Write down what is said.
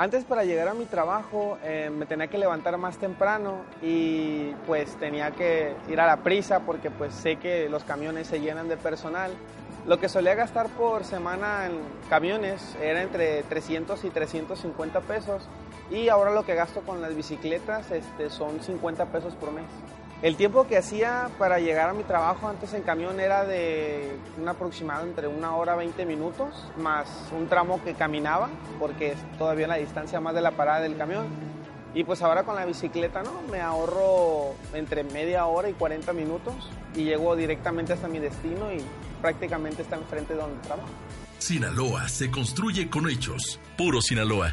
Antes para llegar a mi trabajo eh, me tenía que levantar más temprano y pues tenía que ir a la prisa porque pues sé que los camiones se llenan de personal. Lo que solía gastar por semana en camiones era entre 300 y 350 pesos y ahora lo que gasto con las bicicletas este, son 50 pesos por mes. El tiempo que hacía para llegar a mi trabajo antes en camión era de un aproximado entre una hora 20 minutos, más un tramo que caminaba, porque todavía la distancia más de la parada del camión. Y pues ahora con la bicicleta, ¿no? Me ahorro entre media hora y 40 minutos y llego directamente hasta mi destino y prácticamente está enfrente de donde trabajo. Sinaloa se construye con hechos. Puro Sinaloa.